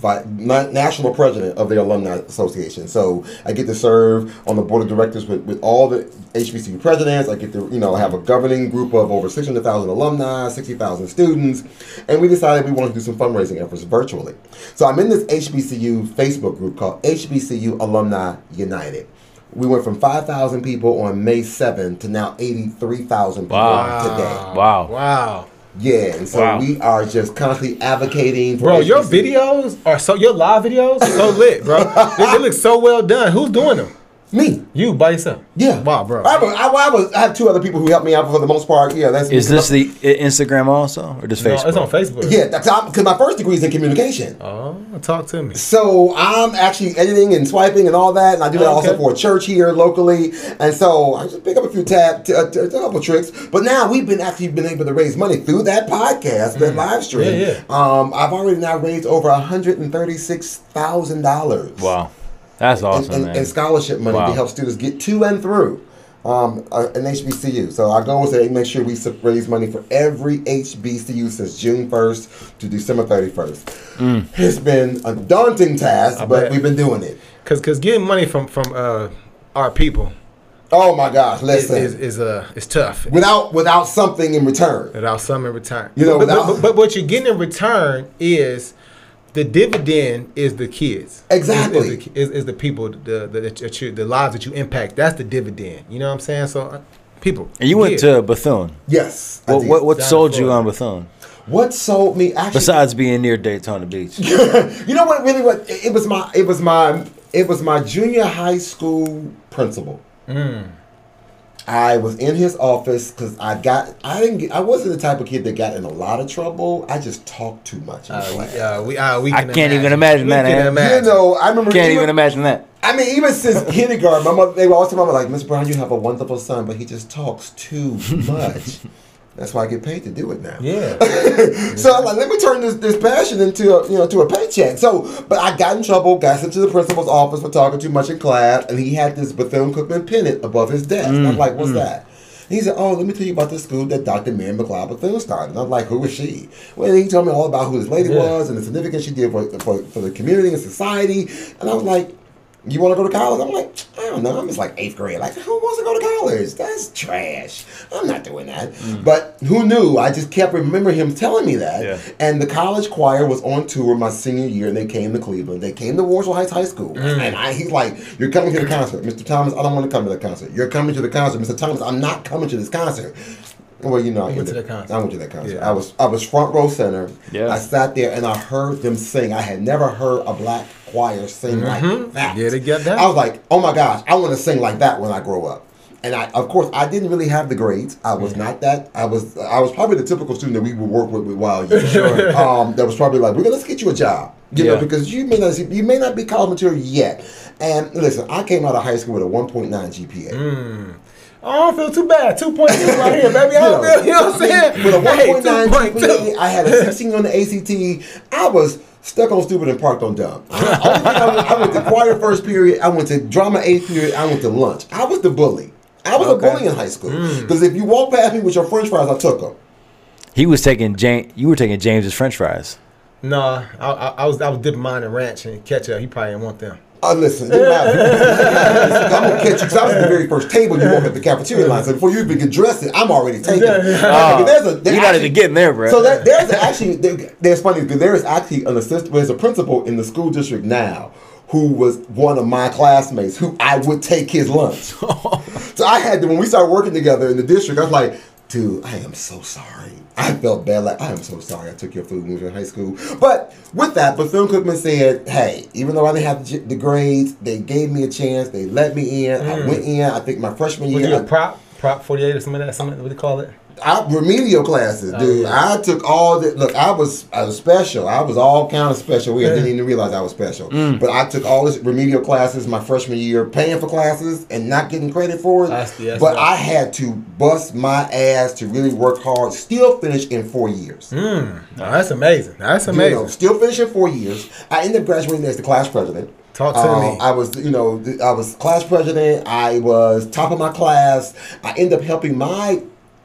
national president of the alumni association. So I get to serve on the board of directors with, with all the HBCU presidents. I get to you know have a governing group of over six hundred thousand alumni, sixty thousand students, and we decided we wanted to do some fundraising efforts virtually. So I'm in this HBCU Facebook group called HBCU Alumni United. We went from 5,000 people on May 7th to now 83,000 people Wow. today. Wow. Wow. Yeah, and so Wow. we are just constantly advocating for Bro, your videos are so your live videos are so lit, bro. [LAUGHS] they, they look so well done. Who's doing them? Me. You by yourself. Yeah. Wow, bro. I have, a, I, I have, a, I have two other people who help me out for the most part. Yeah, that's Is this the Instagram also or just No, Facebook? it's on Facebook. Yeah, that's because my first degree is in communication. Oh, talk to me. So I'm actually editing and swiping and all that, and I do that Oh, also for a church here locally. And so I just pick up a few tab, t- uh, t- a couple tricks. But now we've been actually been able to raise money through that podcast, that live stream. Mm. Yeah, yeah. Um, I've already now raised over hundred and thirty six thousand dollars. Wow, that's awesome, in, in, man. in scholarship money Wow. to help students get to and through um, uh, an HBCU. So our goal is to make sure we raise money for every HBCU since June 1st to December 31st. It's been a daunting task, but bet. we've been doing it. Cause, cause getting money from from uh, our people Oh my gosh, is listen. is, is uh is tough. without without something in return. Without some in return. You know, but, but, but, but what you're getting in return is the dividend is the kids. Exactly. Is, is, the, is, is the people, the the, that you, the lives that you impact. That's the dividend. You know what I'm saying? So, uh, people. and you went give. to Bethune. Yes. What what, what sold you on Bethune? What sold me actually? Besides being near Daytona Beach. [LAUGHS] you know what? Really, what it was my it was my it was my junior high school principal. I was in his office because I got I didn't get, I wasn't the type of kid that got in a lot of trouble. I just talked too much. In Uh, we, uh, we, uh, we I can can't even imagine We that, can Ant. you know, I remember Can't even, even imagine that. I mean, even since [LAUGHS] kindergarten, my mother they were always telling me like, Miss Brown, you have a wonderful son, but he just talks too [LAUGHS] much. That's why I get paid to do it now. Yeah. [LAUGHS] So I'm like, let me turn this, this passion into a, you know to a paycheck. So, but I got in trouble, got sent to the principal's office for talking too much in class, and he had this Bethune Cookman pennant above his desk. And I'm mm, like, what's mm. that? And he said, oh, let me tell you about this school that Dr. Mary McLeod Bethune started. And I'm like, who is she? Well, he told me all about who this lady Yeah. was and the significance she did for, for, for the community and society. And I was like, you want to go to college? I'm like, I don't know. I'm just like eighth grade. Like, who wants to go to college? That's trash. I'm not doing that. Mm. But who knew? I just kept remembering him telling me that. Yeah. And the college choir was on tour my senior year, and they came to Cleveland. They came to Warrensville Heights High School, mm. and I, he's like, "You're coming to the concert, Mr. Thomas. I don't want to come to the concert. You're coming to the concert, Mr. Thomas. I'm not coming to this concert." Well, you know, I went to the concert. I went to that concert. Yeah. I was I was front row center. Yeah. I sat there and I heard them sing. I had never heard a black choir sing like mm-hmm. that. Yeah, they get that. I was like, oh my gosh, I want to sing like that when I grow up. And I, of course, I didn't really have the grades. I was mm. not that. I was, I was probably the typical student that we would work with with Wild [LAUGHS] Youth. Sure. Um, that was probably like, we're gonna let's get you a job, you know, because you may not, you may not be college material yet. And listen, I came out of high school with a 1.9 GPA. Mm. I don't feel too bad. 2.2 right here, baby. I [LAUGHS] don't You know, feel, you know what I'm saying? With a 1.9 2.2. GPA, I had a 16 on the ACT. I was stuck on stupid and parked on dumb. I, [LAUGHS] only thing I, went, I went to choir first period. I went to drama eighth period. I went to lunch. I was the bully. I was Okay. a bully in high school hmm. because if you walk past me with your French fries, I took them. He was taking James. You were taking James's French fries. No, I, I, I was I was dipping mine in ranch and ketchup. He probably didn't want them. Uh, listen, it didn't. [LAUGHS] I'm gonna catch you because I was at the very first table you walk up the cafeteria line. So before you even get dressed, I'm already taken. [LAUGHS] Oh, there's a, there you're not actually- even getting there, bro. So that, there's actually there, there's funny because there is actually an assistant. There's a principal in the school district now who was one of my classmates who I would take his lunch. [LAUGHS] so I had to when we started working together in the district. I was like, dude, I am so sorry. I felt bad. Like I am so sorry. I took your food when we were in high school. But with that, Bethune Cookman said, hey, even though I didn't have the, grades, they gave me a chance. They let me in. I mm. went in. I think my freshman Was year. you I- a prop? Prop 48 or something like that? Something, what do you call it? I, remedial classes, dude. Oh, yeah. I took all the look. I was I was special. I was all kind of special. We didn't even realize I was special. Mm. But I took all this remedial classes my freshman year, paying for classes and not getting credit for it. That's- yes, but yes. I had to bust my ass to really work hard. Still finish in four years. No, that's amazing. That's You amazing. know, still finish in four years. I ended up graduating as the class president. Talk to Uh, me. I was, you know, I was class president. I was top of my class. I ended up helping my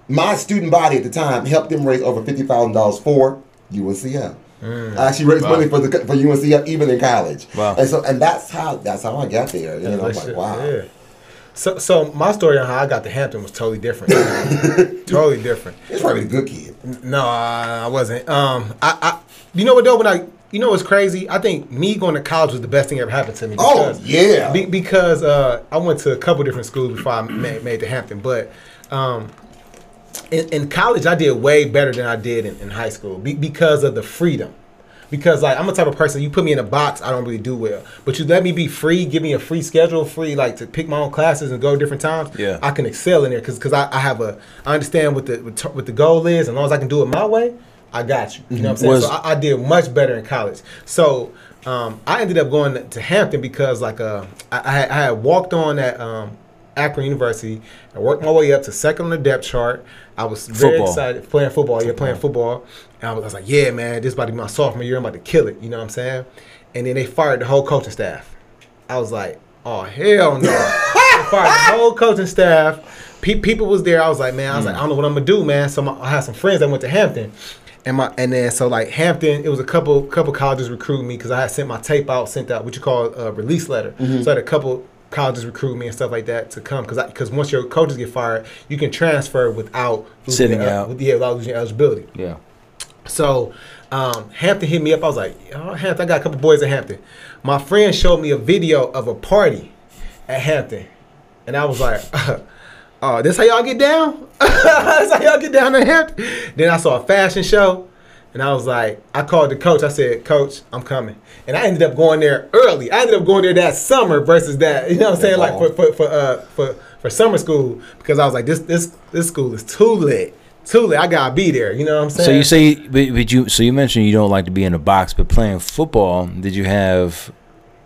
my student body at the time helped them raise over fifty thousand dollars for UNCF. I actually raised Wow. money for the for UNCF even in college. Wow. And so and that's how that's how I got there. You know, I'm like, wow. Yeah. So, so my story on how I got to Hampton was totally different. [LAUGHS] totally different. It's probably a good kid. No, I, I wasn't. Um, I, I, you know what though? When I, you know what's crazy? I think me going to college was the best thing ever happened to me. Oh, yeah. Be, because uh, I went to a couple different schools before I made, made to Hampton, but um, in, in college I did way better than I did in, in high school be, because of the freedom. Because like I'm the type of person you put me in a box, I don't really do well. But you let me be free, give me a free schedule, free like to pick my own classes and go different times. Yeah. I can excel in there because because I, I have a I understand what the what, the goal is, as long as I can do it my way, I got you. You know what I'm saying? Was- so I, I did much better in college. So um, I ended up going to Hampton because like uh, I, I had- I had walked on that. um, Akron University. I worked my way up to second on the depth chart. I was very Football. excited playing football. Yeah, playing football. And I was, I was like, yeah, man, this is about to be my sophomore year. I'm about to kill it. You know what I'm saying? And then they fired the whole coaching staff. I was like, oh hell no! they [LAUGHS] fired the whole coaching staff. Pe- people was there. I was like, man, I was like, I don't know what I'm gonna do, man. So my, I had some friends that went to Hampton, and my and then so like Hampton, it was a couple couple colleges recruiting me because I had sent my tape out, sent out what you call a release letter. Mm-hmm. So I had a couple colleges recruit me and stuff like that to come because because once your coaches get fired, you can transfer without losing Sitting out. with, yeah, without losing eligibility. yeah. So um, Hampton hit me up. I was like, oh, Hampton, I got a couple boys at Hampton. My friend showed me a video of a party at Hampton. And I was like, oh, [LAUGHS] this how y'all get down? [LAUGHS] this how y'all get down at Hampton? Then I saw a fashion show. And I was like, I called the coach. I said, Coach, I'm coming. And I ended up going there early. I ended up going there that summer versus that. You know what I'm saying? Like for for for uh, for, for summer school because I was like, this this this school is too lit, too lit. I gotta be there. You know what I'm saying? So you say, but, but you, so you mentioned you don't like to be in a box, but playing football, did you have,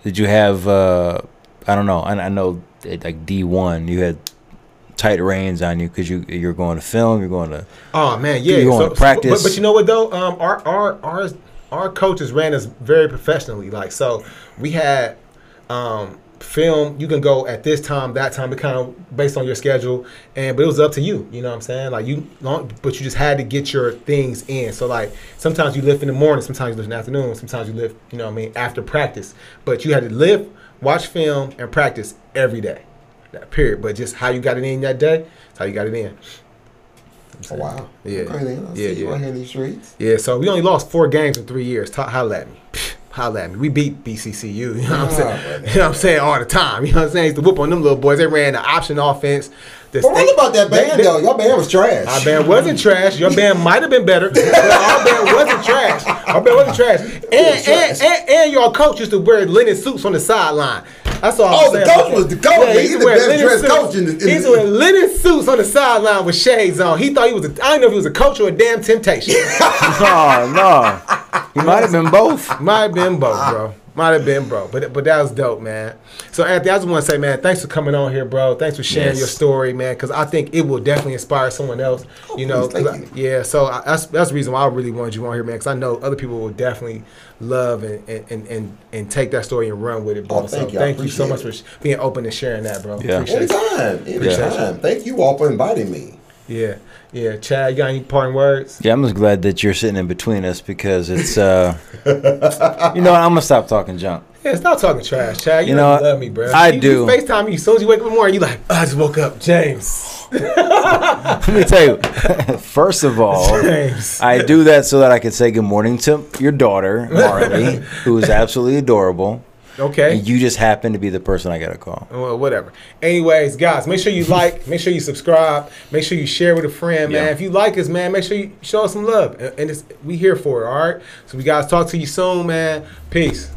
did you have, uh, I don't know, I, I know like D one, you had tight reins on you because you you're going to film, you're going to, Oh man, yeah. you're going to practice. but, but you know what though? Um, our our our our coaches ran us very professionally. Like so, we had um film. You can go at this time, that time. It kind of based on your schedule, and but it was up to you. You know what I'm saying? Like you, long, but you just had to get your things in. So like sometimes you lift in the morning, sometimes you lift in the afternoon, sometimes you lift. You know what I mean? After practice, but you had to lift, watch film, and practice every day. That period. But just how you got it in that day, that's how you got it in. Oh, wow. Yeah. Okay, Yeah, yeah. out here in these streets. Yeah, so we only lost four games in three years. Ta- holla at me. [LAUGHS] Holla at me. We beat BCCU. You know what I'm Oh, saying? man. [LAUGHS] You know what I'm saying? All the time. You know what I'm saying? Used the whoop on them little boys. They ran the option offense. The But what state- about that band, they- though? Your band was trash. Our band wasn't trash. Your band might have been better. But [LAUGHS] our band wasn't trash. Our band wasn't trash. [LAUGHS] And, and, and, and your coach used to wear linen suits on the sideline. That's all. Oh, I'm the saying. coach was the coach. he He's used the best linen dressed suits. coach in the- in He used to linen suits on the sideline with shades on. He thought he was. A, I didn't know if he was a coach or a damn temptation. no, no, you might have been both. Might have been both, bro. Might have been, bro. But but that was dope, man. So Anthony, I just want to say, man, thanks for coming on here, bro. Thanks for sharing Yes. your story, man, because I think it will definitely inspire someone else. Oh, you know, please, 'cause thank I- yeah. So I, that's that's the reason why I really wanted you on here, man, because I know other people will definitely love and and, and, and and take that story and run with it, bro. Oh, thank so you. Thank you so much appreciate for sh- being open and sharing that, bro. Yeah. Appreciate it. Anytime. Anytime. Thank you all for inviting me. Yeah, yeah. Chad, you got any parting words? Yeah, I'm just glad that you're sitting in between us because it's, uh, [LAUGHS] you know, I'm gonna stop talking junk. Yeah, stop talking trash, Chad. You, You know, know, you love me, bro. I you, do. You FaceTime me as soon as you wake up in the morning. You like, "Oh, I just woke up, James. [LAUGHS] Let me tell you. [LAUGHS] First of all, James. I do that so that I can say good morning to your daughter, Marley, who is absolutely adorable. Okay. And you just happen to be the person I got to call. Well, whatever. Anyways, guys, make sure you like, make sure you subscribe, make sure you share with a friend, man. Yeah. If you like us, man, make sure you show us some love, and, and it's, we here for it. All right. So we guys talk to you soon, man. Peace.